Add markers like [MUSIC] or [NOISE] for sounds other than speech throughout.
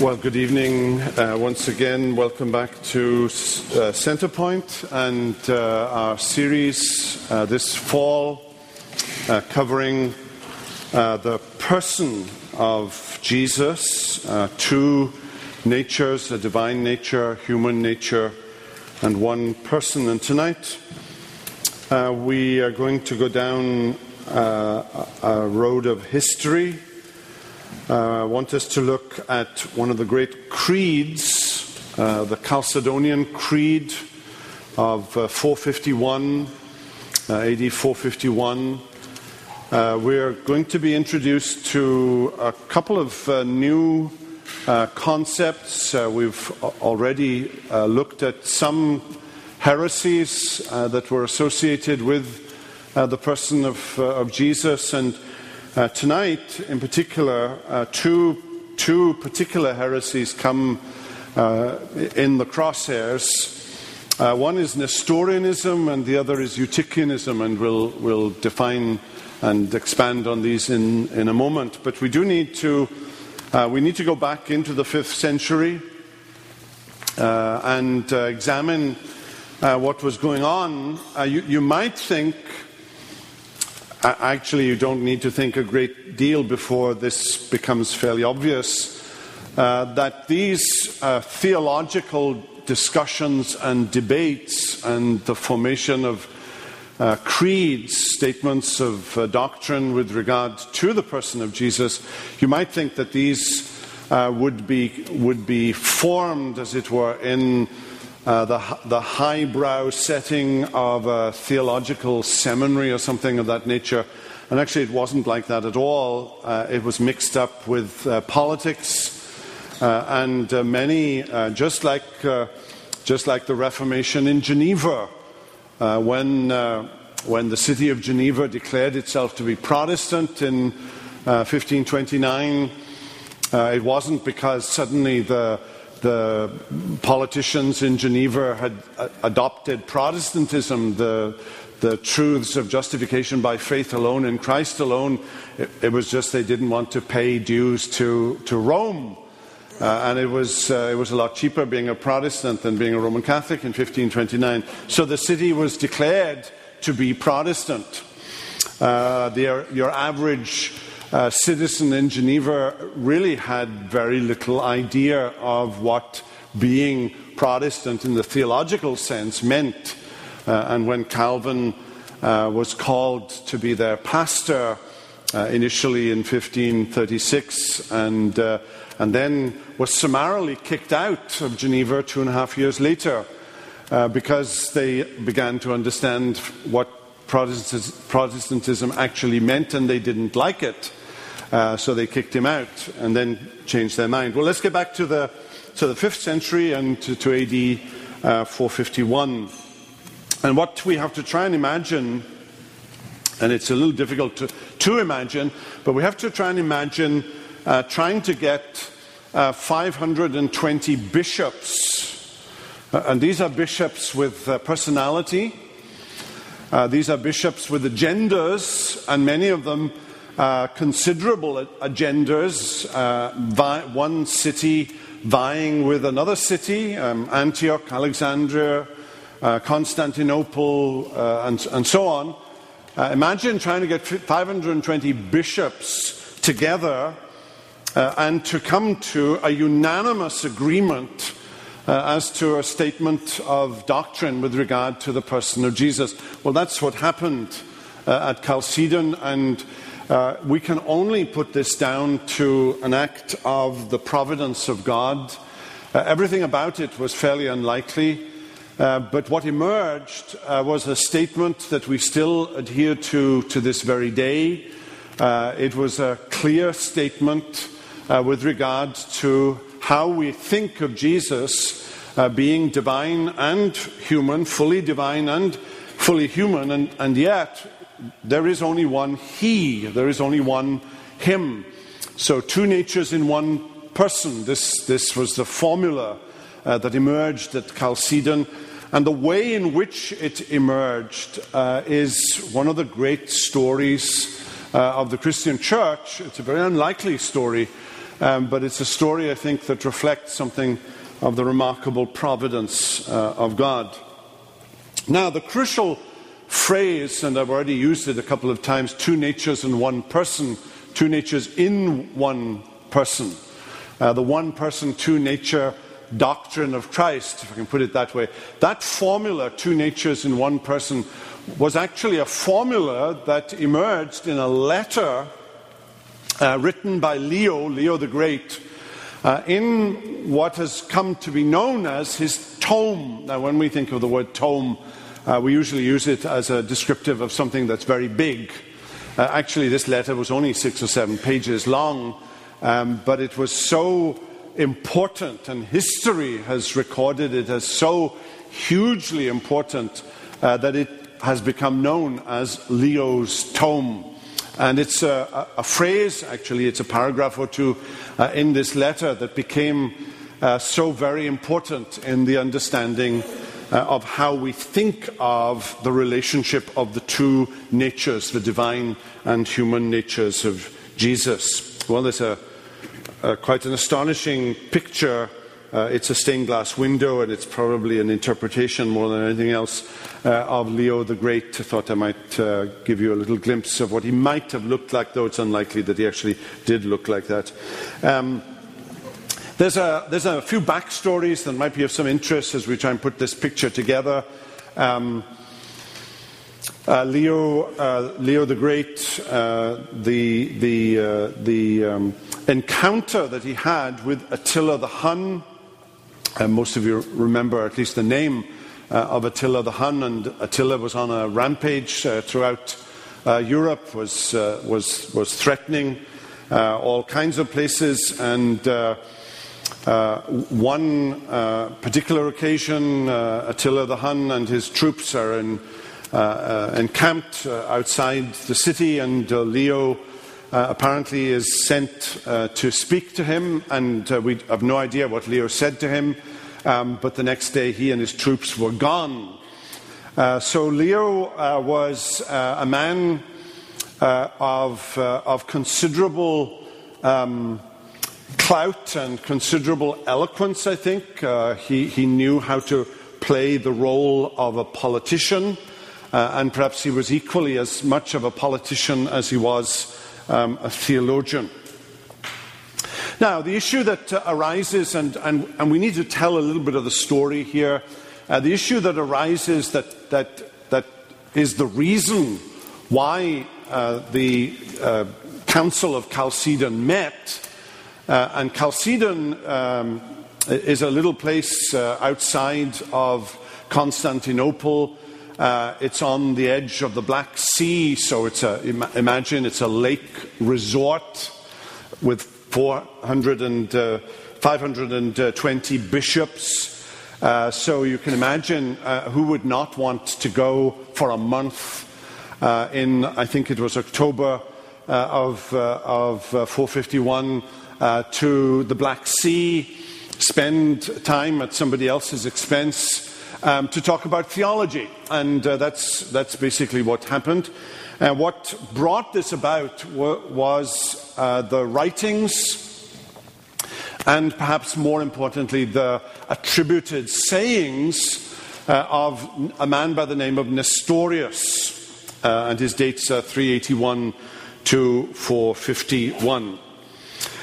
Well, good evening uh, once again. Welcome back to uh, Centerpoint and uh, our series uh, this fall uh, covering uh, the person of Jesus, two natures, a divine nature, human nature, and one person. And tonight we are going to go down a road of history I want us to look at one of the great creeds, uh, the Chalcedonian Creed of uh, 451, uh, AD 451. Uh, we're going to be introduced to a couple of uh, new concepts. we've already looked at some heresies that were associated with the person of, of Jesus and uh, tonight, in particular, uh, two, two particular heresies come uh, in the crosshairs. Uh, one is Nestorianism and the other is Eutychianism, and we'll, we'll define and expand on these in, in a moment. But we do need to, uh, we need to go back into the fifth century uh, and examine what was going on. You, you might think Actually, you don't need to think a great deal before this becomes fairly obvious uh, that these uh, theological discussions and debates and the formation of uh, creeds, statements of uh, doctrine with regard to the person of Jesus, you might think that these uh, would, be, would be formed, as it were, in uh, the, the highbrow setting of a theological seminary or something of that nature. And actually, it wasn't like that at all. Uh, it was mixed up with uh, politics. Uh, and uh, many, just, like, just like the Reformation in Geneva, when, when the city of Geneva declared itself to be Protestant in 1529, it wasn't because suddenly the the politicians in Geneva had adopted Protestantism, the, the truths of justification by faith alone in Christ alone. It, it was just they didn't want to pay dues to, to Rome. Uh, and it was, uh, it was a lot cheaper being a Protestant than being a Roman Catholic in 1529. So the city was declared to be Protestant. Uh, the, your average uh, citizen in Geneva really had very little idea of what being Protestant in the theological sense meant. Uh, and when Calvin uh, was called to be their pastor uh, initially in 1536 and, uh, and then was summarily kicked out of Geneva two and a half years later uh, because they began to understand what Protestantism actually meant and they didn't like it. Uh, so they kicked him out and then changed their mind. Well, let's get back to the, to the 5th century and to, to AD uh, 451. And what we have to try and imagine, and it's a little difficult to, to imagine, but we have to try and imagine uh, trying to get uh, 520 bishops. Uh, and these are bishops with personality. these are bishops with agendas, and many of them uh, considerable agendas, uh, one city vying with another city, um, Antioch, Alexandria, uh, Constantinople, uh, and, and, so on. Uh, imagine trying to get 520 bishops together and to come to a unanimous agreement as to a statement of doctrine with regard to the person of Jesus. Well, that's what happened at Chalcedon, and uh, we can only put this down to an act of the providence of God. Uh, everything about it was fairly unlikely, uh, but what emerged uh, was a statement that we still adhere to to this very day. Uh, it was a clear statement with regard to how we think of Jesus being divine and human, fully divine and fully human, and, and yet there is only one He, there is only one Him. So, two natures in one person. This, this was the formula uh, that emerged at Chalcedon. And the way in which it emerged uh, is one of the great stories uh, of the Christian church. It's a very unlikely story, um, but it's a story, I think, that reflects something of the remarkable providence uh, of God. Now, the crucial phrase, and I've already used it a couple of times two natures in one person, two natures in one person. Uh, the one person, two nature doctrine of Christ, if I can put it that way. That formula, two natures in one person, was actually a formula that emerged in a letter uh, written by Leo, Leo the Great, uh, in what has come to be known as his tome. Now, when we think of the word tome, uh, we usually use it as a descriptive of something that's very big. Uh, actually, this letter was only six or seven pages long, um, but it was so important, and history has recorded it as so hugely important uh, that it has become known as Leo's Tome. And it's a, a, phrase, actually, it's a paragraph or two uh, in this letter that became uh, so very important in the understanding uh, of how we think of the relationship of the two natures, the divine and human natures of Jesus. Well, there's a, a quite an astonishing picture uh, it's a stained glass window, and it's probably an interpretation more than anything else uh, of Leo the Great. I thought I might uh, give you a little glimpse of what he might have looked like, though it's unlikely that he actually did look like that. Um, there's, a, there's a few backstories that might be of some interest as we try and put this picture together. Um, uh, Leo, uh, Leo the Great, uh, the, the, uh, the um, encounter that he had with Attila the Hun, and most of you remember at least the name uh, of Attila the Hun, and Attila was on a rampage uh, throughout uh, Europe, was, uh, was, was threatening uh, all kinds of places, and uh, one particular occasion, Attila the Hun and his troops are in, encamped outside the city, and Leo uh, apparently is sent uh, to speak to him, and uh, we have no idea what Leo said to him. Um, but the next day, he and his troops were gone. Uh, so Leo uh, was uh, a man of, of, considerable um, clout and considerable eloquence. I think he, he, knew how to play the role of a politician. and perhaps he was equally as much of a politician as he was um, a theologian. Now, the issue that uh, arises, and, and, and, we need to tell a little bit of the story here, uh, the issue that arises that, that, that is the reason why uh, the uh, Council of Chalcedon met, uh, and Chalcedon um, is a little place uh, outside of Constantinople. Uh, it's on the edge of the Black Sea, so it's a, imagine it's a lake resort with 400 and, uh, 520 bishops. Uh, so you can imagine uh, who would not want to go for a month uh, in, I think it was October uh, of, of 451, to the Black Sea, spend time at somebody else's expense um, to talk about theology. And uh, that's, that's basically what happened. And what brought this about was uh, the writings and perhaps more importantly, the attributed sayings uh, of a man by the name of Nestorius. Uh, and his dates are 381 to 451.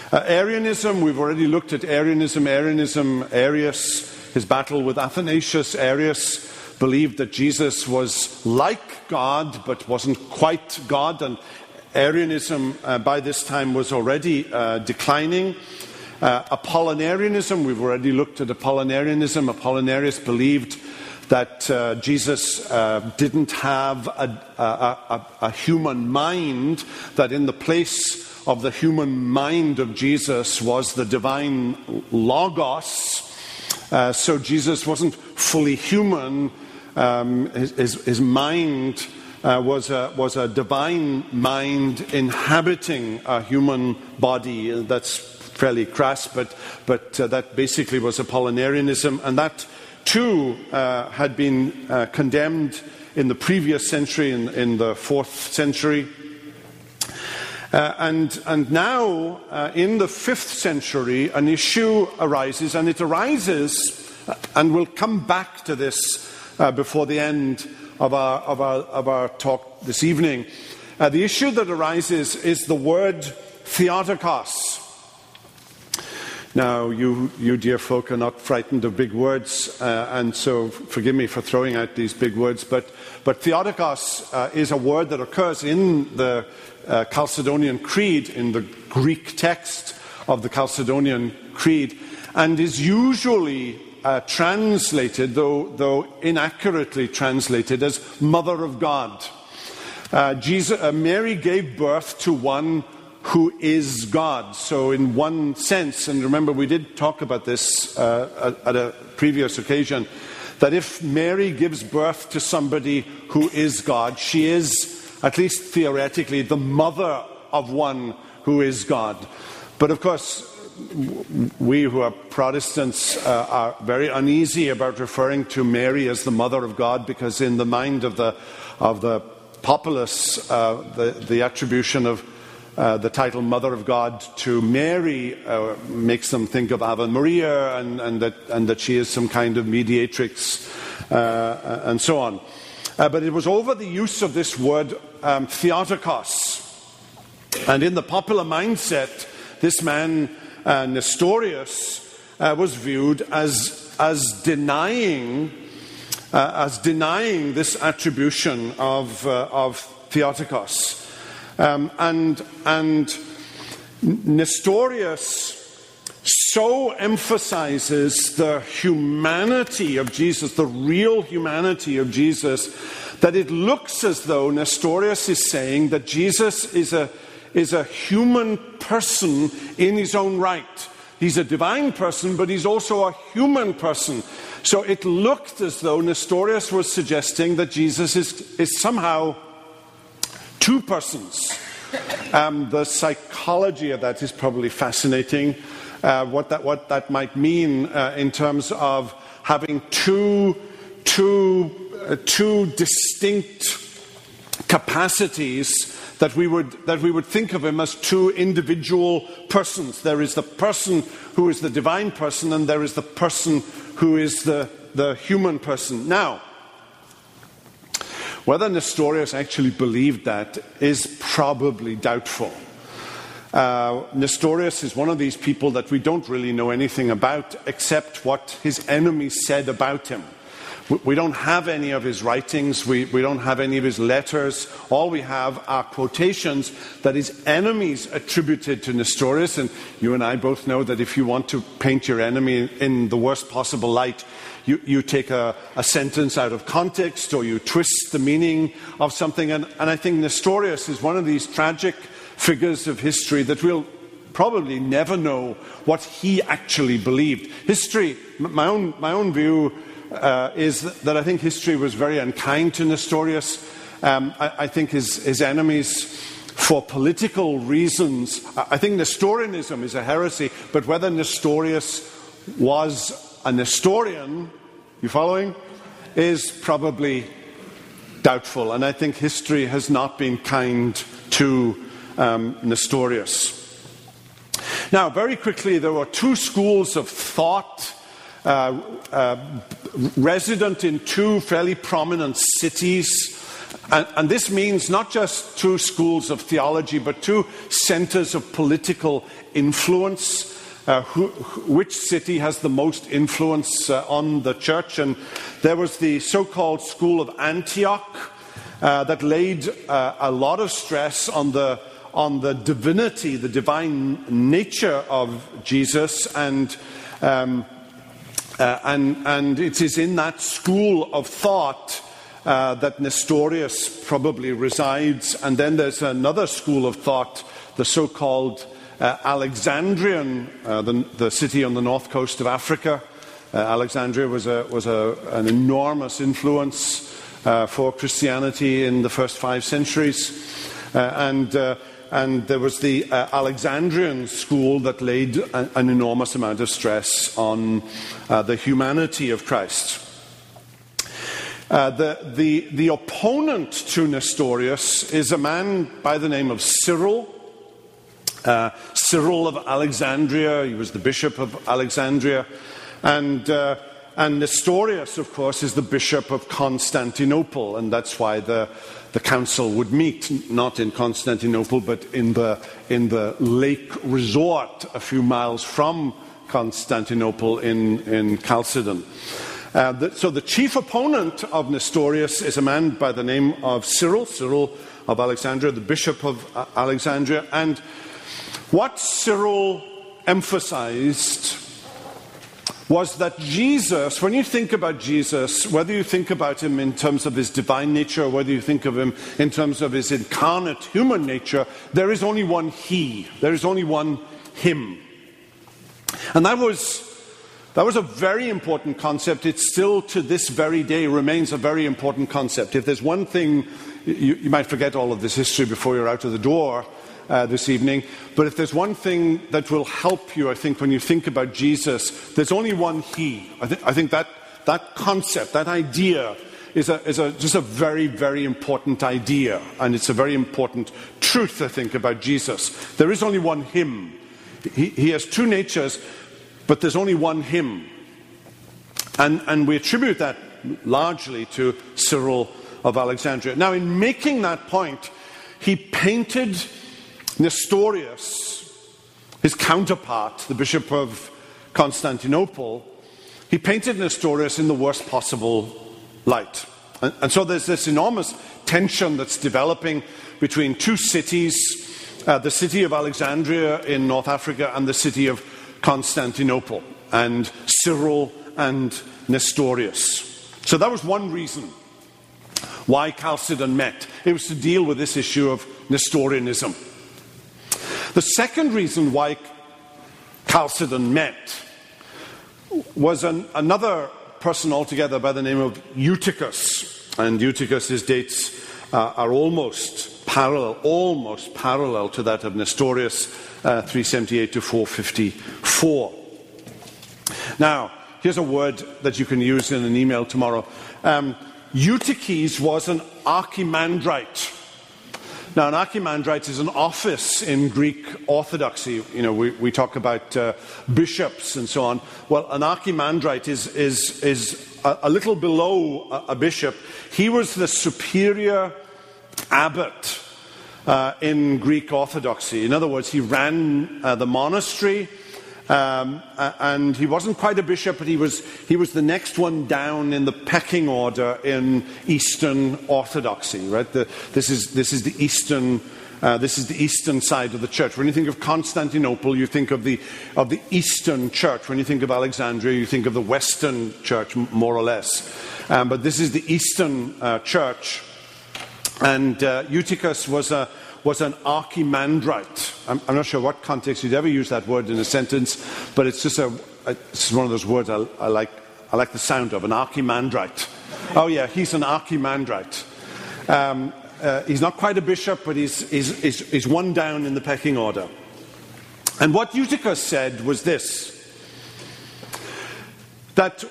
Uh, Arianism, we've already looked at Arianism, Arianism, Arius, his battle with Athanasius, Arius believed that Jesus was like God but wasn't quite God, and Arianism uh, by this time was already uh, declining. Uh, Apollinarianism, we've already looked at Apollinarianism. Apollinarius believed that uh, Jesus uh, didn't have a, a, a, a, human mind, that in the place of the human mind of Jesus was the divine Logos, uh, so Jesus wasn't fully human. Um, his, his, mind uh, was, a, was a divine mind inhabiting a human body. That's fairly crass, but, but uh, that basically was Apollinarianism. And that too uh, had been uh, condemned in the previous century, in, in the fourth century. Uh, and, and now, uh, in the fifth century, an issue arises, and it arises, uh, and we'll come back to this uh, before the end of our, of, our, of our talk this evening. The issue that arises is the word theotokos. Now, you, you dear folk are not frightened of big words, uh, and so forgive me for throwing out these big words, but, but Theotokos uh, is a word that occurs in the uh, Chalcedonian Creed, in the Greek text of the Chalcedonian Creed, and is usually uh, translated, though, though inaccurately translated, as Mother of God. Uh, Jesus, uh, Mary gave birth to one who is God. So, in one sense, and remember we did talk about this uh, at, a previous occasion, that if Mary gives birth to somebody who is God, she is, at least theoretically, the mother of one who is God. But of course, we who are Protestants uh, are very uneasy about referring to Mary as the mother of God because, in the mind of the, of the populace, uh, the, the attribution of uh, the title Mother of God to Mary uh, makes them think of Ave Maria and, and, that, and that she is some kind of mediatrix uh, and so on. Uh, but it was over the use of this word um, Theotokos. And in the popular mindset, this man, uh, Nestorius, was viewed as, as denying. as denying this attribution of, of Theotokos. Um, and, and Nestorius so emphasizes the humanity of Jesus, the real humanity of Jesus, that it looks as though Nestorius is saying that Jesus is a, is a human person in his own right. He's a divine person, but he's also a human person. So it looked as though Nestorius was suggesting that Jesus is, is somehow two persons. Um, the psychology of that is probably fascinating. Uh, what, that, what that might mean uh, in terms of having two, two, uh, two distinct capacities that we, would, that we would think of him as two individual persons. There is the person who is the divine person, and there is the person who is the, the human person. Now, whether Nestorius actually believed that is probably doubtful. Uh, Nestorius is one of these people that we don't really know anything about except what his enemies said about him. We don't have any of his writings, we, we don't have any of his letters. All we have are quotations that his enemies attributed to Nestorius. And you and I both know that if you want to paint your enemy in the worst possible light, you, you take a, a, sentence out of context or you twist the meaning of something. And, and I think Nestorius is one of these tragic figures of history that we'll probably never know what he actually believed. History, my own, my own view uh, is that I think history was very unkind to Nestorius. Um, I, I, think his, his enemies, for political reasons, I think Nestorianism is a heresy, but whether Nestorius was a Nestorian, you following, is probably doubtful. And I think history has not been kind to um, Nestorius. Now, very quickly, there were two schools of thought uh, uh, resident in two fairly prominent cities. And, and, this means not just two schools of theology, but two centers of political influence uh, who, which city has the most influence uh, on the church. And there was the so called School of Antioch uh, that laid uh, a lot of stress on the, on the divinity, the divine nature of Jesus. And, um, uh, and, and it is in that school of thought. Uh, that Nestorius probably resides. And then there's another school of thought, the so called uh, Alexandrian, uh, the, the, city on the north coast of Africa. Uh, Alexandria was, a, was a, an enormous influence uh, for Christianity in the first five centuries. Uh, and, uh, and there was the Alexandrian school that laid a, an enormous amount of stress on the humanity of Christ. the, the, the opponent to Nestorius is a man by the name of Cyril Uh, Cyril of Alexandria, he was the bishop of Alexandria. And, uh, and Nestorius, of course, is the bishop of Constantinople, and that's why the, the council would meet, not in Constantinople, but in the, in the lake resort a few miles from Constantinople in, in Chalcedon. Uh, the, so the chief opponent of Nestorius is a man by the name of Cyril, Cyril of Alexandria, the bishop of uh, Alexandria. And what Cyril emphasized was that Jesus, when you think about Jesus, whether you think about him in terms of his divine nature or whether you think of him in terms of his incarnate human nature, there is only one he, there is only one him. And that was, that was a very important concept. It still, to this very day, remains a very important concept. If there's one thing, you, you might forget all of this history before you're out of the door uh, this evening. But if there's one thing that will help you, I think, when you think about Jesus, there's only one He. I, th- I think that, that concept, that idea, is, a, is a, just a very, very important idea. And it's a very important truth, I think, about Jesus. There is only one Him. He, he has two natures, but there's only one Him. And, and we attribute that largely to Cyril of Alexandria. Now, in making that point, he painted Nestorius, his counterpart, the Bishop of Constantinople, he painted Nestorius in the worst possible light. And, and so there's this enormous tension that's developing between two cities uh, the city of Alexandria in North Africa and the city of Constantinople, and Cyril and Nestorius. So that was one reason why Chalcedon met. It was to deal with this issue of Nestorianism. The second reason why Chalcedon met was an, another person altogether by the name of Eutychus. And Eutychus's dates uh, are almost parallel, almost parallel to that of Nestorius, uh, 378 to 454. Now, here's a word that you can use in an email tomorrow. Um, Eutyches was an archimandrite. Now, an archimandrite is an office in Greek Orthodoxy. You know, we, we talk about uh, bishops and so on. Well, an archimandrite is, is, is a, a little below a, a, bishop. He was the superior abbot uh, in Greek Orthodoxy. In other words, he ran uh, the monastery um, and he wasn't quite a bishop, but he was, he was the next one down in the pecking order in Eastern Orthodoxy, right? The, this, is, this, is the Eastern, uh, this is the Eastern side of the church. When you think of Constantinople, you think of the, of the Eastern church. When you think of Alexandria, you think of the Western church, more or less. Um, but this is the Eastern uh, church. And uh, Eutychus was a was an archimandrite. I'm, I'm, not sure what context you'd ever use that word in a sentence, but it's just a, it's one of those words I, I, like, I like the sound of, an archimandrite. Oh, yeah, he's an archimandrite. Um, uh, he's not quite a bishop, but he's, he's, he's, he's one down in the pecking order. And what Eutychus said was this that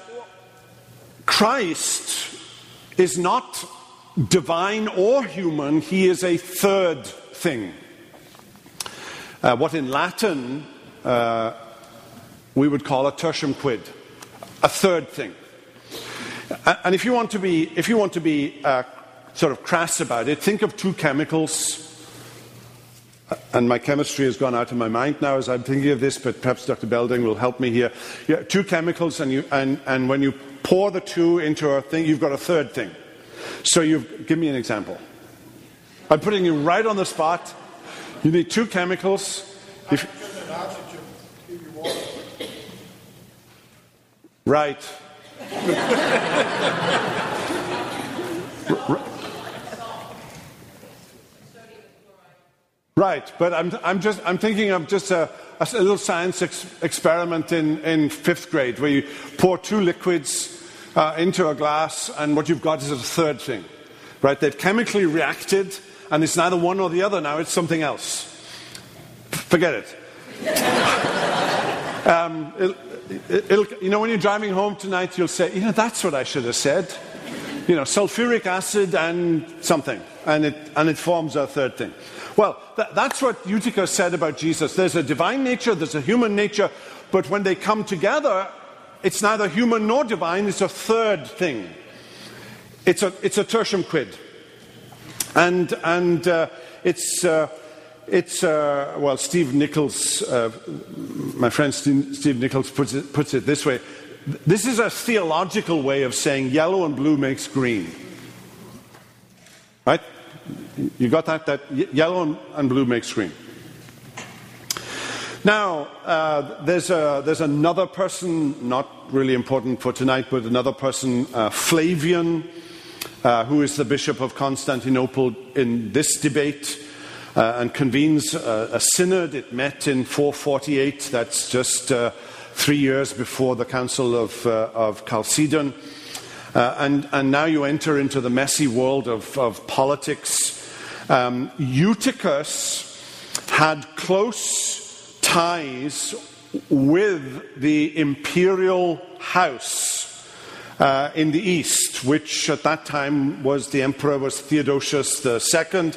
Christ is not divine or human, he is a third thing. Uh, what in Latin uh, we would call a tertium quid, a third thing. And if you want to be, if you want to be uh, sort of crass about it, think of two chemicals. And my chemistry has gone out of my mind now as I'm thinking of this, but perhaps Dr. Belding will help me here. Yeah, two chemicals, and, you, and, and when you pour the two into a thing, you've got a third thing. So you give me an example. I'm putting you right on the spot. You need two chemicals. If, right. right, but I'm, I'm, just, I'm thinking of just a, a little science ex- experiment in, in fifth grade where you pour two liquids uh, into a glass, and what you've got is a third thing. Right? They've chemically reacted, and it's neither one or the other now, it's something else. Forget it. [LAUGHS] um, it'll, it'll, you know, when you're driving home tonight, you'll say, you know, that's what I should have said. you know, sulfuric acid and something, and it, and it forms a third thing. Well, th- that's what Eutychus said about Jesus. There's a divine nature, there's a human nature, but when they come together, it's neither human nor divine, it's a third thing. It's a, it's a tertium quid. And, and uh, it's, uh, it's uh, well, Steve Nichols, uh, my friend Steve, Nichols puts it, puts it this way this is a theological way of saying yellow and blue makes green. Right? You got that? That yellow and blue makes green. Now, uh, there's, a, there's another person, not really important for tonight, but another person, uh, Flavian, uh, who is the Bishop of Constantinople in this debate uh, and convenes a, a, synod. It met in 448, that's just uh, three years before the Council of, uh, of Chalcedon. And, and, now you enter into the messy world of, of politics. Um, Eutychus had close ties with the imperial house uh, in the east, which at that time was the emperor was Theodosius II.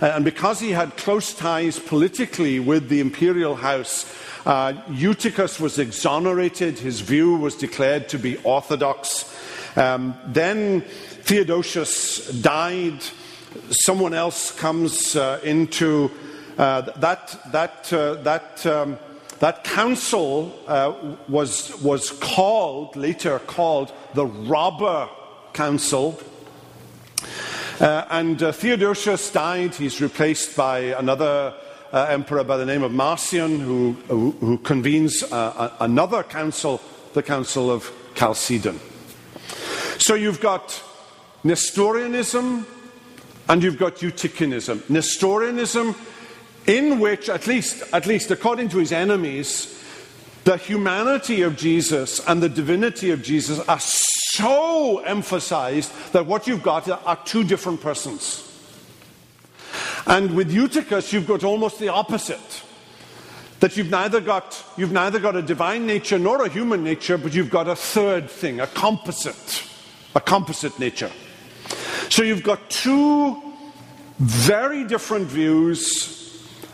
Uh, and because he had close ties politically with the imperial house, uh, Eutychus was exonerated, his view was declared to be orthodox. Um, then Theodosius died. Someone else comes uh, into that, that, uh, that, um, that council uh, was, was called, later called, the Robber Council. Uh, and uh, Theodosius died. He's replaced by another uh, emperor by the name of Marcian, who, who, who convenes uh, another council, the Council of Chalcedon. So you've got Nestorianism and you've got Eutychianism. Nestorianism, in which, at least, at least according to his enemies, the humanity of Jesus and the divinity of Jesus are so emphasized that what you've got are two different persons. And with Eutychus, you've got almost the opposite. That you've neither got, you've neither got a divine nature nor a human nature, but you've got a third thing, a composite, a composite nature. So you've got two very different views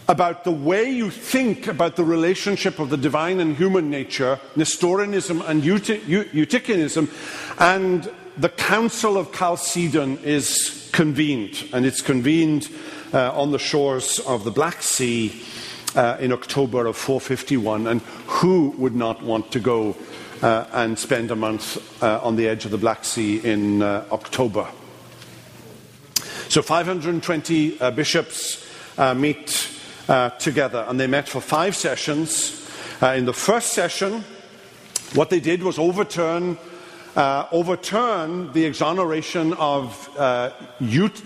about the way you think about the relationship of the divine and human nature, Nestorianism and Eutychianism, and the Council of Chalcedon is convened, and it's convened uh, on the shores of the Black Sea uh, in October of 451. And who would not want to go uh, and spend a month uh, on the edge of the Black Sea in uh, October? So 520 uh, bishops meet together, and they met for five sessions. in the first session, what they did was overturn uh, overturn the exoneration of, uh, Eut-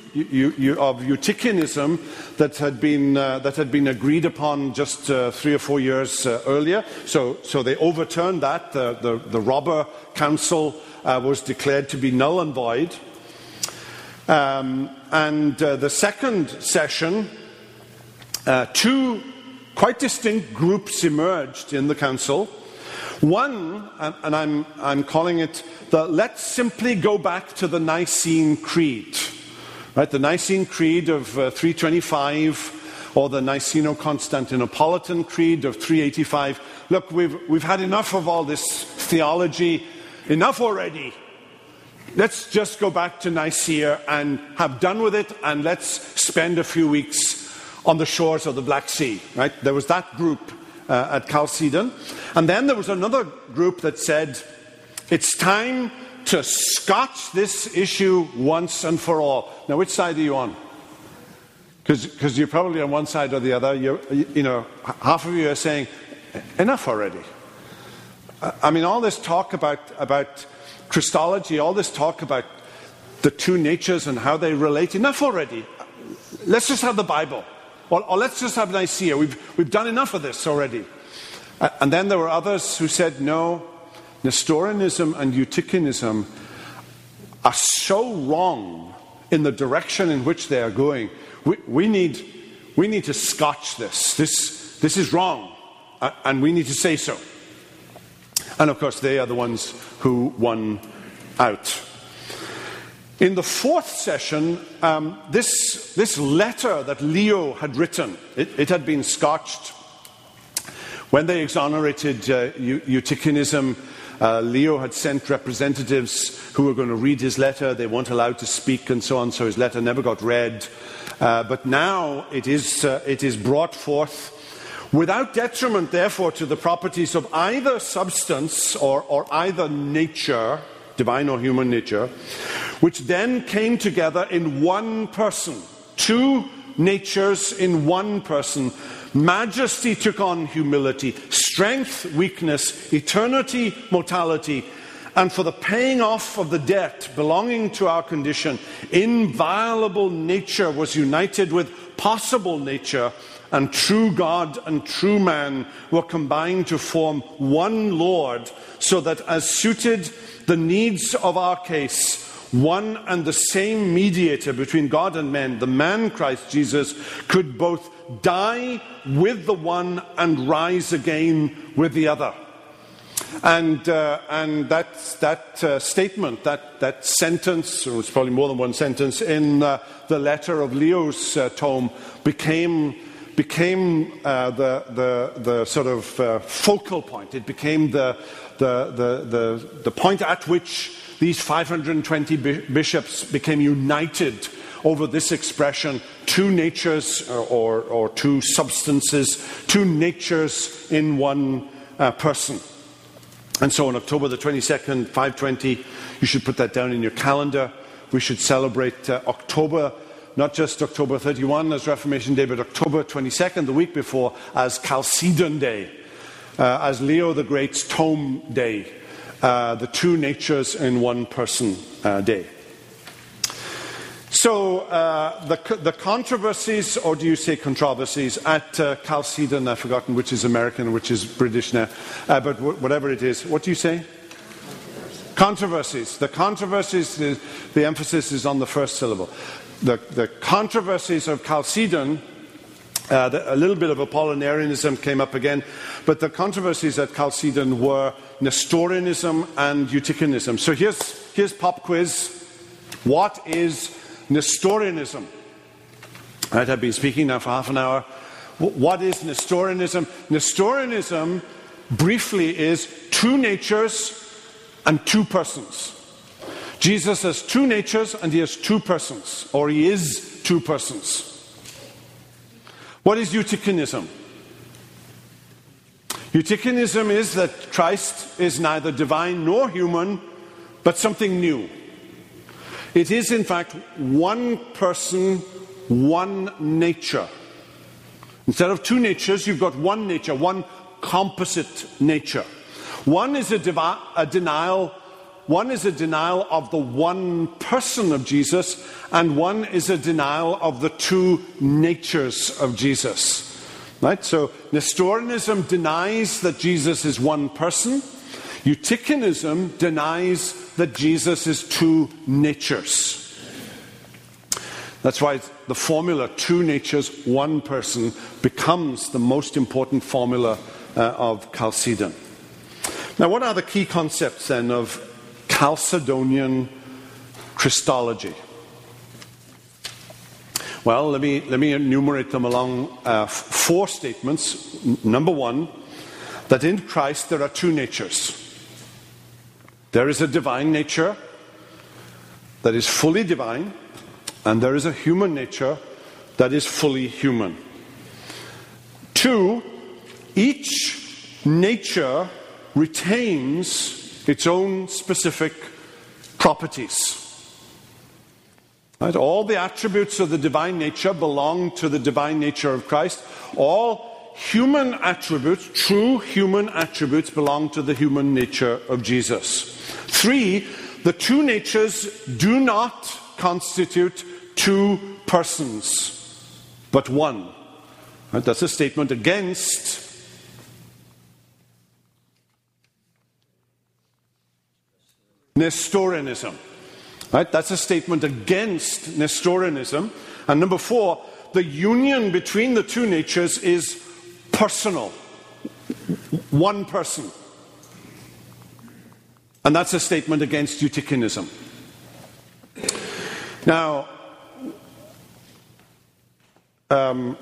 of Eutychianism that had been, uh, that had been agreed upon just uh, three or four years uh, earlier. So, so they overturned that. The, the, the robber council uh, was declared to be null and void. Um, and the second session, two quite distinct groups emerged in the council. One, and I'm, I'm calling it the let's simply go back to the Nicene Creed. Right, the Nicene Creed of uh, 325 or the Niceno Constantinopolitan Creed of 385. Look, we've, we've had enough of all this theology, enough already. Let's just go back to Nicaea and have done with it, and let's spend a few weeks on the shores of the Black Sea. Right? There was that group uh, at Chalcedon. And then there was another group that said, it's time to scotch this issue once and for all. Now, which side are you on? Because you're probably on one side or the other. You're, you know, half of you are saying, enough already. I mean, all this talk about, about Christology, all this talk about the two natures and how they relate, enough already. Let's just have the Bible. Or, or let's just have Nicaea. We've, we've done enough of this already. And then there were others who said, no, Nestorianism and Eutychianism are so wrong in the direction in which they are going. We, we, need, we need to scotch this. this. This is wrong, uh, and we need to say so. And of course, they are the ones who won out. In the fourth session, um, this, this letter that Leo had written, it, it had been scotched. When they exonerated uh, Eutychianism, uh, Leo had sent representatives who were going to read his letter. They weren't allowed to speak and so on, so his letter never got read. Uh, but now it is, uh, it is brought forth without detriment, therefore, to the properties of either substance or, or either nature divine or human nature, which then came together in one person. Two natures in one person. Majesty took on humility, strength, weakness, eternity, mortality. And for the paying off of the debt belonging to our condition, inviolable nature was united with passible nature, and true God and true man were combined to form one Lord, so that as suited the needs of our case, one and the same mediator between God and men, the man Christ Jesus, could both die with the one and rise again with the other. And, uh, and that, that uh, statement, that, that sentence, or it's probably more than one sentence, in uh, the letter of Leo's uh, tome became, became uh, the, the, the sort of uh, focal point. It became the, the, the, the, the point at which these 520 bishops became united over this expression two natures uh, or, or two substances, two natures in one uh, person. And so on October the 22nd, 520, you should put that down in your calendar. We should celebrate uh, October, not just October 31 as Reformation Day, but October 22nd, the week before, as Chalcedon Day uh, as Leo the Great's Tome Day, uh, the two natures in one person uh, day. So, uh, the, the, controversies, or do you say controversies, at uh, Chalcedon, I've forgotten which is American, which is British now, uh, but w- whatever it is, what do you say? Controversies. The controversies, the, the emphasis is on the first syllable. The, the controversies of Chalcedon uh, the, a little bit of Apollinarianism came up again, but the controversies at Chalcedon were Nestorianism and Eutychianism. So here's, here's pop quiz. What is Nestorianism? Right, I've been speaking now for half an hour. What is Nestorianism? Nestorianism, briefly, is two natures and two persons. Jesus has two natures and he has two persons, or he is two persons. What is Eutychianism? Eutychianism is that Christ is neither divine nor human, but something new. It is, in fact, one person, one nature. Instead of two natures, you've got one nature, one composite nature. One is a, devi- a denial one is a denial of the one person of Jesus, and one is a denial of the two natures of Jesus. Right? So Nestorianism denies that Jesus is one person. Eutychianism denies that Jesus is two natures. That's why the formula two natures, one person becomes the most important formula uh, of Chalcedon. Now, what are the key concepts then of Chalcedonian Christology? Well, let me, let me enumerate them along uh, four statements. N- number one, that in Christ there are two natures. There is a divine nature that is fully divine, and there is a human nature that is fully human. Two, each nature retains its own specific properties. Right? All the attributes of the divine nature belong to the divine nature of Christ. All human attributes, true human attributes, belong to the human nature of Jesus. Three, the two natures do not constitute two persons, but one. Right? That's a statement against Nestorianism. Right? That's a statement against Nestorianism. And number four, the union between the two natures is personal. One person. And that's a statement against Eutychianism. Now, um,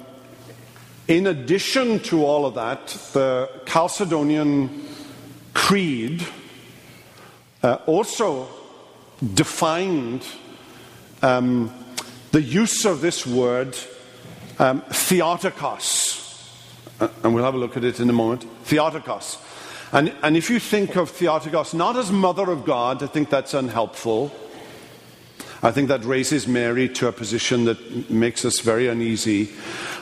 in addition to all of that, the Chalcedonian Creed uh, also defined um, the use of this word um, theotokos. Uh, and we'll have a look at it in a moment. Theotokos. And, and if you think of Theotokos not as mother of God, I think that's unhelpful. I think that raises Mary to a position that makes us very uneasy.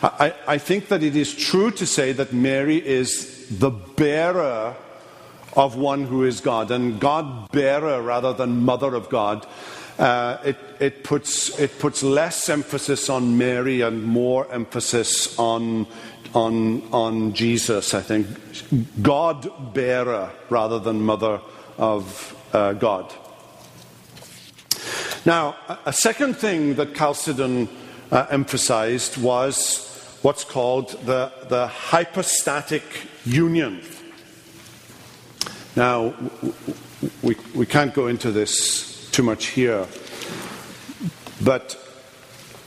I, I think that it is true to say that Mary is the bearer of one who is God, and God bearer rather than mother of God. Uh, it, it, puts, it puts less emphasis on Mary and more emphasis on, on, on Jesus, I think. God bearer rather than mother of uh, God. Now, a second thing that Chalcedon uh, emphasized was what's called the, the hypostatic union. Now, we, we can't go into this too much here, but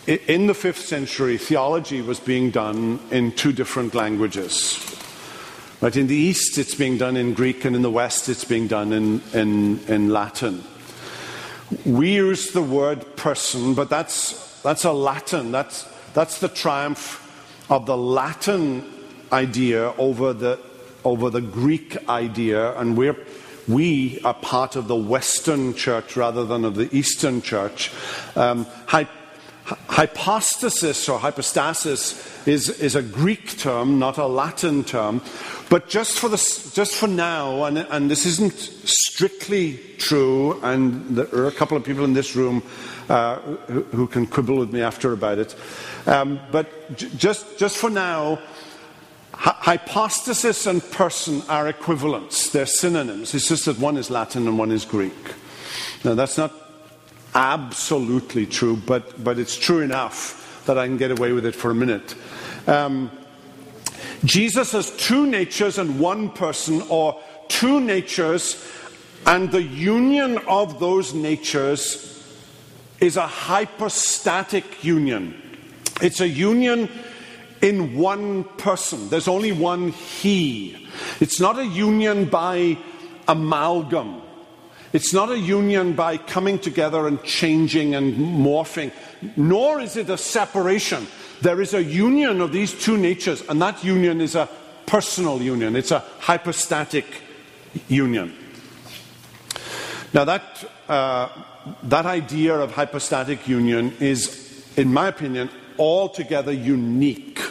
in the fifth century, theology was being done in two different languages. Right, in the East, it's being done in Greek, and in the West, it's being done in, in, in Latin. We use the word person, but that's, that's a Latin. That's, that's the triumph of the Latin idea over the, over the Greek idea, and we're, we are part of the Western church rather than of the Eastern church. Um, hy- hypostasis or hypostasis is, is a Greek term, not a Latin term. But just for, the, just for now, and, and this isn't strictly true, and there are a couple of people in this room uh, who, who, can quibble with me after about it. Um, but j- just, just for now, hypostasis and person are equivalents. They're synonyms. It's just that one is Latin and one is Greek. Now, that's not absolutely true, but, but it's true enough that I can get away with it for a minute. Um, Jesus has two natures and one person, or two natures, and the union of those natures is a hypostatic union. It's a union in one person. There's only one He. It's not a union by amalgam. It's not a union by coming together and changing and morphing, nor is it a separation. There is a union of these two natures, and that union is a personal union, it's a hypostatic union. Now, that, uh, that idea of hypostatic union is, in my opinion, altogether unique.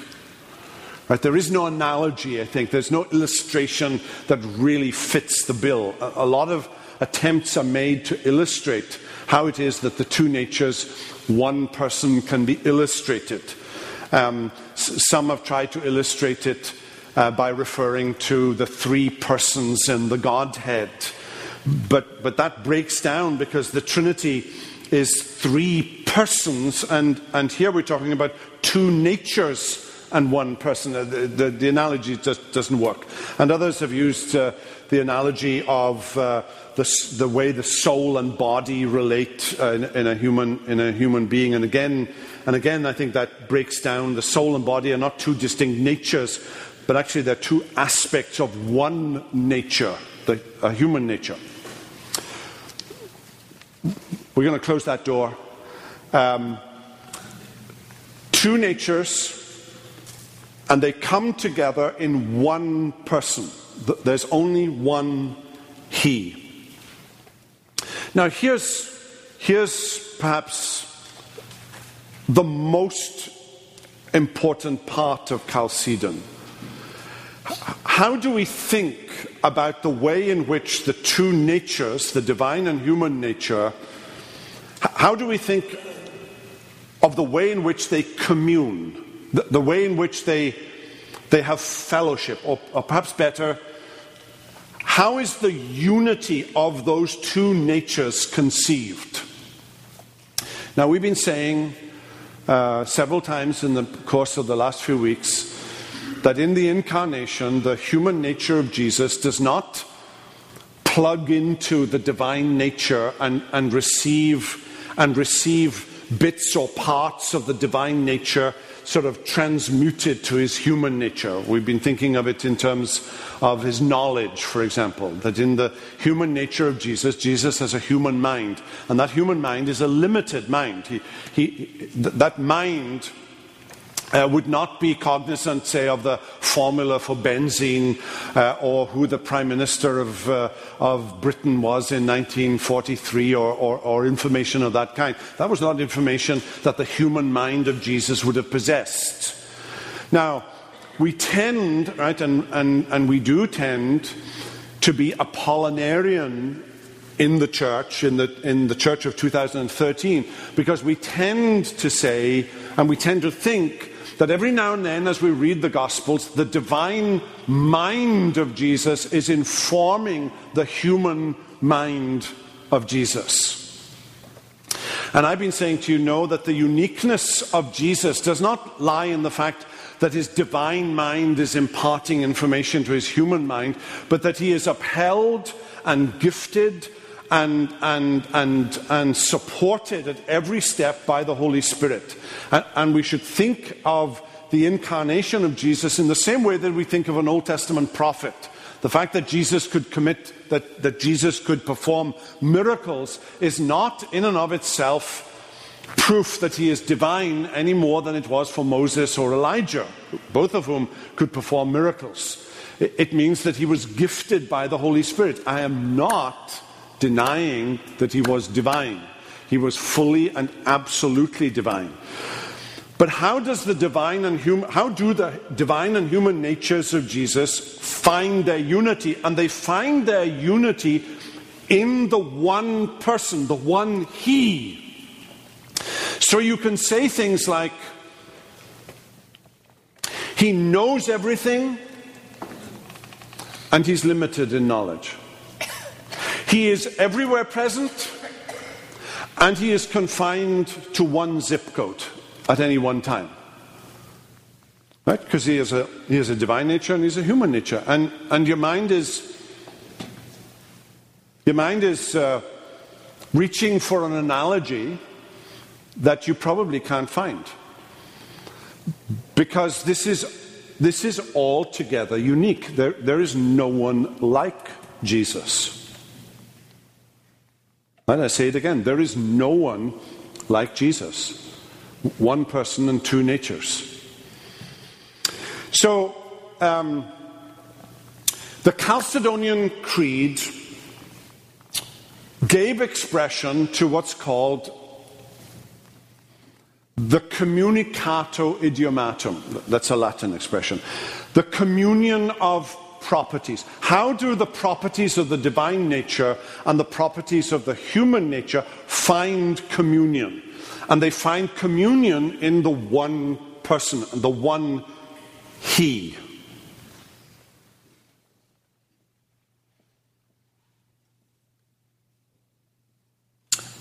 Right? There is no analogy, I think. There's no illustration that really fits the bill. A, a lot of attempts are made to illustrate how it is that the two natures, one person, can be illustrated. Um, some have tried to illustrate it uh, by referring to the three persons in the Godhead. But, but that breaks down because the Trinity is three persons, and, and here we're talking about two natures and one person. Uh, the, the, the analogy just doesn't work. And others have used uh, the analogy of uh, the, the, way the soul and body relate uh, in, in, a human, in a human being. And again, and again, I think that breaks down the soul and body are not two distinct natures, but actually they're two aspects of one nature, the human nature. We're going to close that door. Um, two natures, and they come together in one person. There's only one He. Now, here's, here's perhaps the most important part of Chalcedon. How do we think about the way in which the two natures, the divine and human nature, how do we think of the way in which they commune, the, the way in which they, they have fellowship, or, or perhaps better, how is the unity of those two natures conceived? Now, we've been saying uh, several times in the course of the last few weeks that in the incarnation, the human nature of Jesus does not plug into the divine nature and, and receive and receive bits or parts of the divine nature sort of transmuted to his human nature. We've been thinking of it in terms of his knowledge, for example, that in the human nature of Jesus, Jesus has a human mind, and that human mind is a limited mind. He, he, that mind uh, would not be cognizant, say, of the formula for benzene uh, or who the Prime Minister of, uh, of Britain was in 1943 or, or, or, information of that kind. That was not information that the human mind of Jesus would have possessed. Now, we tend, right, and, and, and we do tend to be Apollinarian in the church, in the, in the church of 2013, because we tend to say and we tend to think that every now and then, as we read the Gospels, the divine mind of Jesus is informing the human mind of Jesus. And I've been saying to you, know that the uniqueness of Jesus does not lie in the fact that his divine mind is imparting information to his human mind, but that he is upheld and gifted and, and, and, and supported at every step by the Holy Spirit. And, and we should think of the incarnation of Jesus in the same way that we think of an Old Testament prophet. The fact that Jesus could commit, that, that Jesus could perform miracles is not in and of itself proof that he is divine any more than it was for Moses or Elijah, both of whom could perform miracles. It, it means that he was gifted by the Holy Spirit. I am not denying that he was divine. He was fully and absolutely divine. But how does the divine and human, how do the divine and human natures of Jesus find their unity? And they find their unity in the one person, the one He. So you can say things like, He knows everything and He's limited in knowledge. He is everywhere present, and he is confined to one zip code at any one time. Right? Because he, has a, he has a divine nature and he's a human nature. And, and your mind is, your mind is uh, reaching for an analogy that you probably can't find. Because this is, this is altogether unique. There, there is no one like Jesus. And I say it again there is no one like Jesus. One person and two natures. So, um, the Chalcedonian Creed gave expression to what's called the communicatio idiomatum. That's a Latin expression. The communion of properties. How do the properties of the divine nature and the properties of the human nature find communion? And they find communion in the one person, the one He.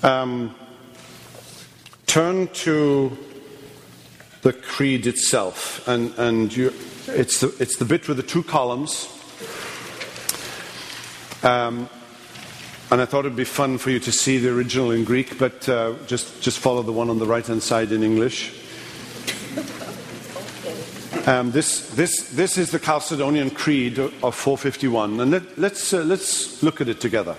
Um, turn to the creed itself, and, and you, it's, the, it's the bit with the two columns. Um, and I thought it'd be fun for you to see the original in Greek, but uh, just, just follow the one on the right hand side in English. Um, this, this, this is the Chalcedonian Creed of 451, and let, let's, uh, let's look at it together.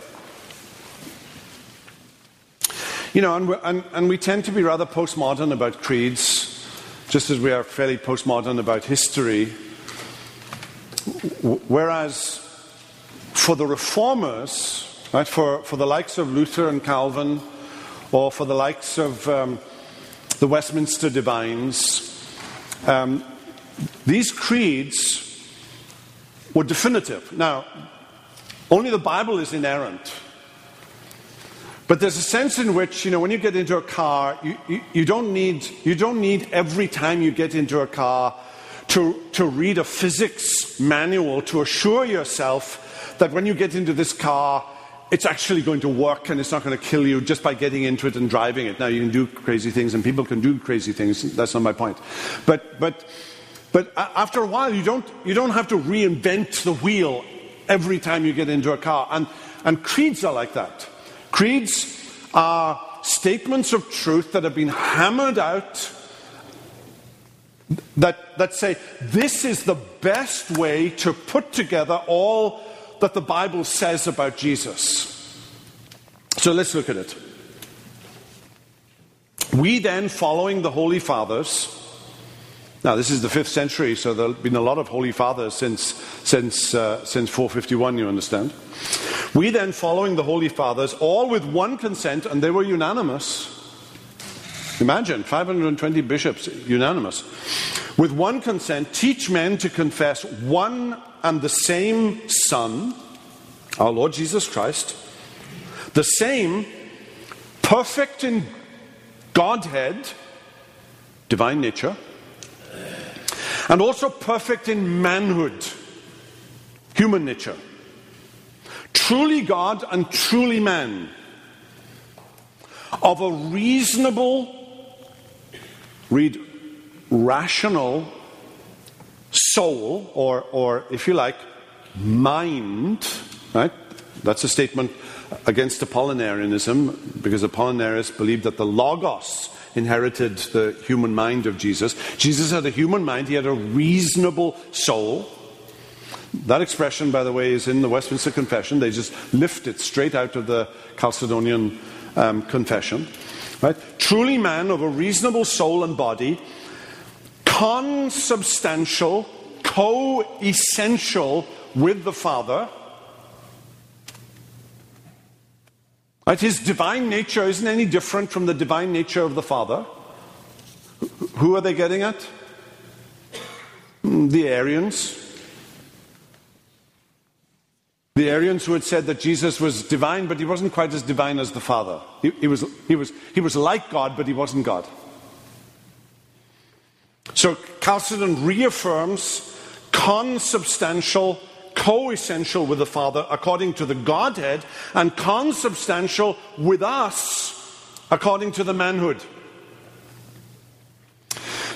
You know, and, and, and we tend to be rather postmodern about creeds, just as we are fairly postmodern about history. Whereas for the reformers, right, for, for the likes of Luther and Calvin, or for the likes of um, the Westminster Divines, um, these creeds were definitive. Now, only the Bible is inerrant. But there's a sense in which, you know, when you get into a car, you, you, you, don't, need, you don't need every time you get into a car to, to read a physics manual to assure yourself that when you get into this car, it's actually going to work and it's not going to kill you just by getting into it and driving it. Now, you can do crazy things and people can do crazy things. That's not my point. But, but, but after a while, you don't, you don't have to reinvent the wheel every time you get into a car. And, and creeds are like that. Creeds are statements of truth that have been hammered out that, that say this is the best way to put together all that the Bible says about Jesus. So let's look at it. We then, following the Holy Fathers, now this is the fifth century, so there have been a lot of Holy Fathers since, since, uh, since 451, you understand. We then, following the Holy Fathers, all with one consent, and they were unanimous. Imagine 520 bishops unanimous. With one consent, teach men to confess one and the same Son, our Lord Jesus Christ, the same perfect in Godhead, divine nature, and also perfect in manhood, human nature. Truly God and truly man, of a reasonable, read, rational soul, or, or if you like, mind, right? That's a statement against Apollinarianism, because Apollinarius believed that the Logos inherited the human mind of Jesus. Jesus had a human mind, he had a reasonable soul. That expression, by the way, is in the Westminster Confession. They just lift it straight out of the Chalcedonian um, Confession. Right? Truly man of a reasonable soul and body, consubstantial, co essential with the Father Right? His divine nature isn't any different from the divine nature of the Father. Who are they getting at? Hmm, the Arians. The Arians who had said that Jesus was divine, but he wasn't quite as divine as the Father. He, he, was, he, was, he was like God, but he wasn't God. So Chalcedon reaffirms consubstantial co essential with the Father according to the Godhead, and consubstantial with us according to the manhood.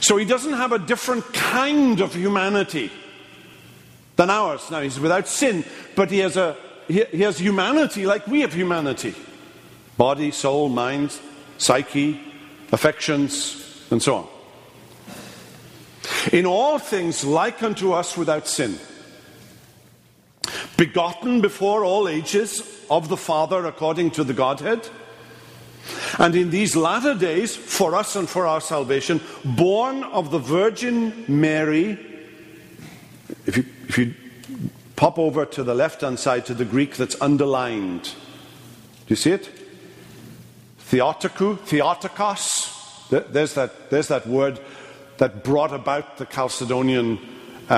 So he doesn't have a different kind of humanity than ours. Now, he's without sin, but he has, a, he, he has humanity like we have humanity body, soul, mind, psyche, affections, and so on. In all things, like unto us without sin begotten before all ages of the Father according to the Godhead. And in these latter days, for us and for our salvation, born of the Virgin Mary. If you, if you pop over to the left hand side to the Greek that's underlined, do you see it? Theotoku, Theotokos. There's that, there's that word that brought about the Chalcedonian uh,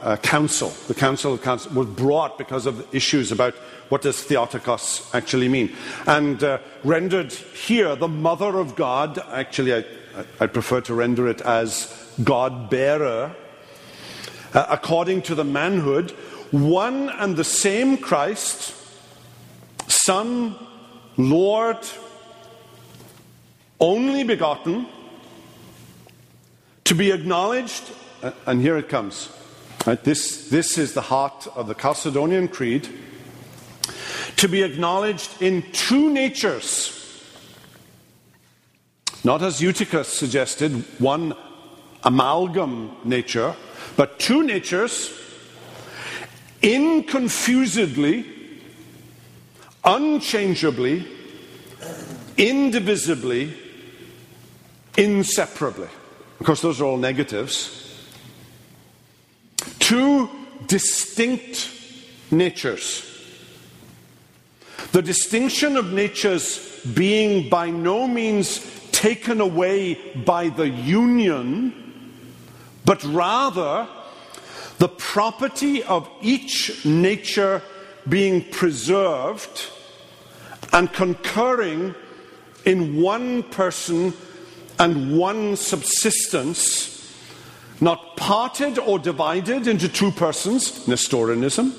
uh, council. The council of council was brought because of issues about what does Theotokos actually mean. And uh, rendered here, the mother of God, actually, I, I prefer to render it as God bearer, uh, according to the manhood, one and the same Christ, Son, Lord, only begotten, to be acknowledged and here it comes. Right? This, this is the heart of the Chalcedonian Creed. To be acknowledged in two natures. Not as Eutyches suggested, one amalgam nature, but two natures, inconfusedly, unchangeably, indivisibly, inseparably. Of course, those are all negatives two distinct natures. The distinction of natures being by no means taken away by the union, but rather the property of each nature being preserved and concurring in one person and one subsistence not parted or divided into two persons, Nestorianism,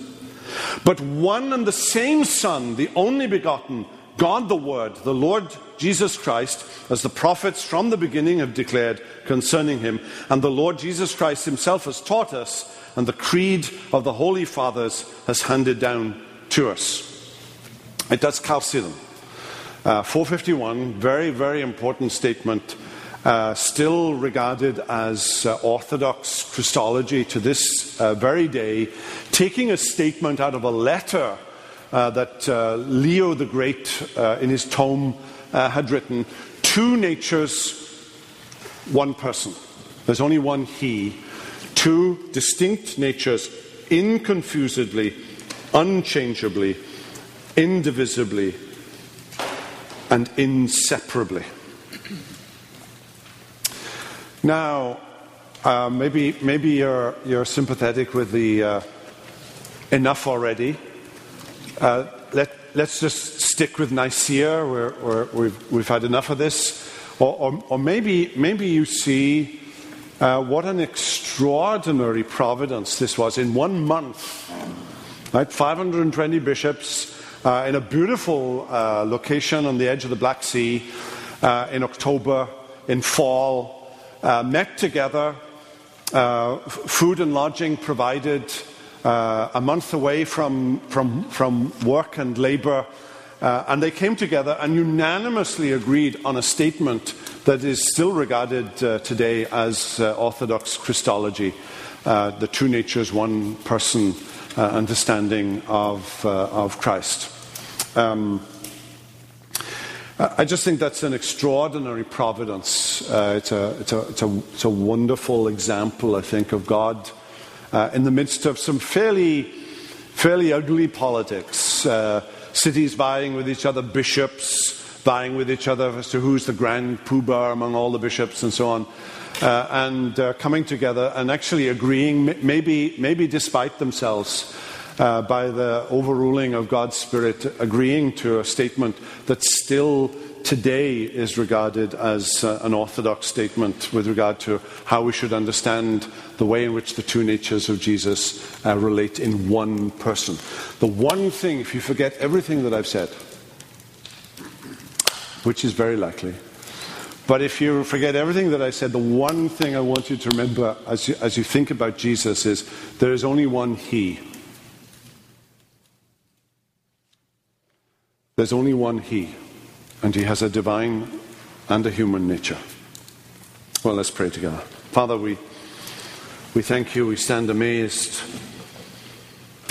but one and the same Son, the only begotten, God the Word, the Lord Jesus Christ, as the prophets from the beginning have declared concerning him, and the Lord Jesus Christ himself has taught us, and the creed of the Holy Fathers has handed down to us. It does Chalcedon. Uh, 451, very, very important statement, uh, still regarded as uh, orthodox Christology to this uh, very day, taking a statement out of a letter that uh, Leo the Great in his tome had written two natures, one person. There's only one He. Two distinct natures, inconfusedly, unchangeably, indivisibly, and inseparably. Now, uh, maybe, maybe you're, you're sympathetic with the uh, enough already. Uh, let, let's just stick with Nicaea, we've, we've had enough of this. Or, or, or maybe, maybe you see uh, what an extraordinary providence this was in one month. Right? 520 bishops uh, in a beautiful uh, location on the edge of the Black Sea uh, in October, in fall, met together, food and lodging provided, a month away from, from, from work and labor. Uh, and they came together and unanimously agreed on a statement that is still regarded uh, today as uh, Orthodox Christology the two natures, one person understanding of, of Christ. Um, I just think that's an extraordinary providence. Uh, it's, a, it's, a, it's, a, it's, a, wonderful example, I think, of God uh, in the midst of some fairly, fairly ugly politics. Uh, cities vying with each other, bishops vying with each other as to who's the grand poobah among all the bishops and so on. Uh, and uh, coming together and actually agreeing, maybe, maybe despite themselves, uh, by the overruling of God's Spirit, agreeing to a statement that still today is regarded as uh, an orthodox statement with regard to how we should understand the way in which the two natures of Jesus uh, relate in one person. The one thing, if you forget everything that I've said, which is very likely, but if you forget everything that I said, the one thing I want you to remember as you, as you think about Jesus is there is only one He. There's only one He, and He has a divine and a human nature. Well, let's pray together. Father, we, we thank you. We stand amazed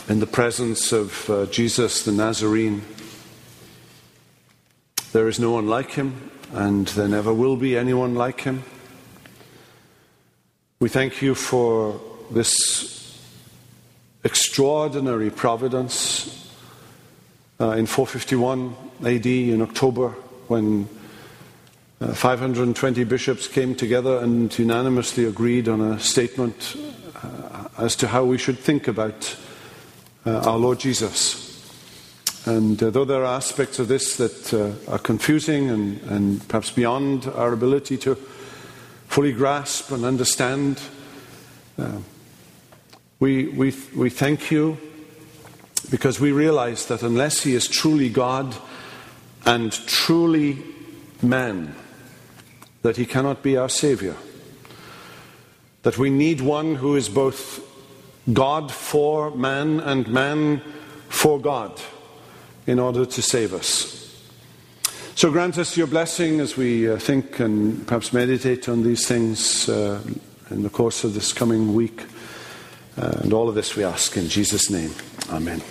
in the presence of uh, Jesus the Nazarene. There is no one like him, and there never will be anyone like him. We thank you for this extraordinary providence uh, in 451 AD in October when uh, 520 bishops came together and unanimously agreed on a statement uh, as to how we should think about uh, our Lord Jesus. And uh, though there are aspects of this that uh, are confusing and, and, perhaps beyond our ability to fully grasp and understand, we, we, we thank you because we realize that unless He is truly God and truly man, that He cannot be our Savior. That we need one who is both God for man and man for God in order to save us. So grant us your blessing as we uh, think and perhaps meditate on these things uh, in the course of this coming week. Uh, and all of this we ask in Jesus' name. Amen.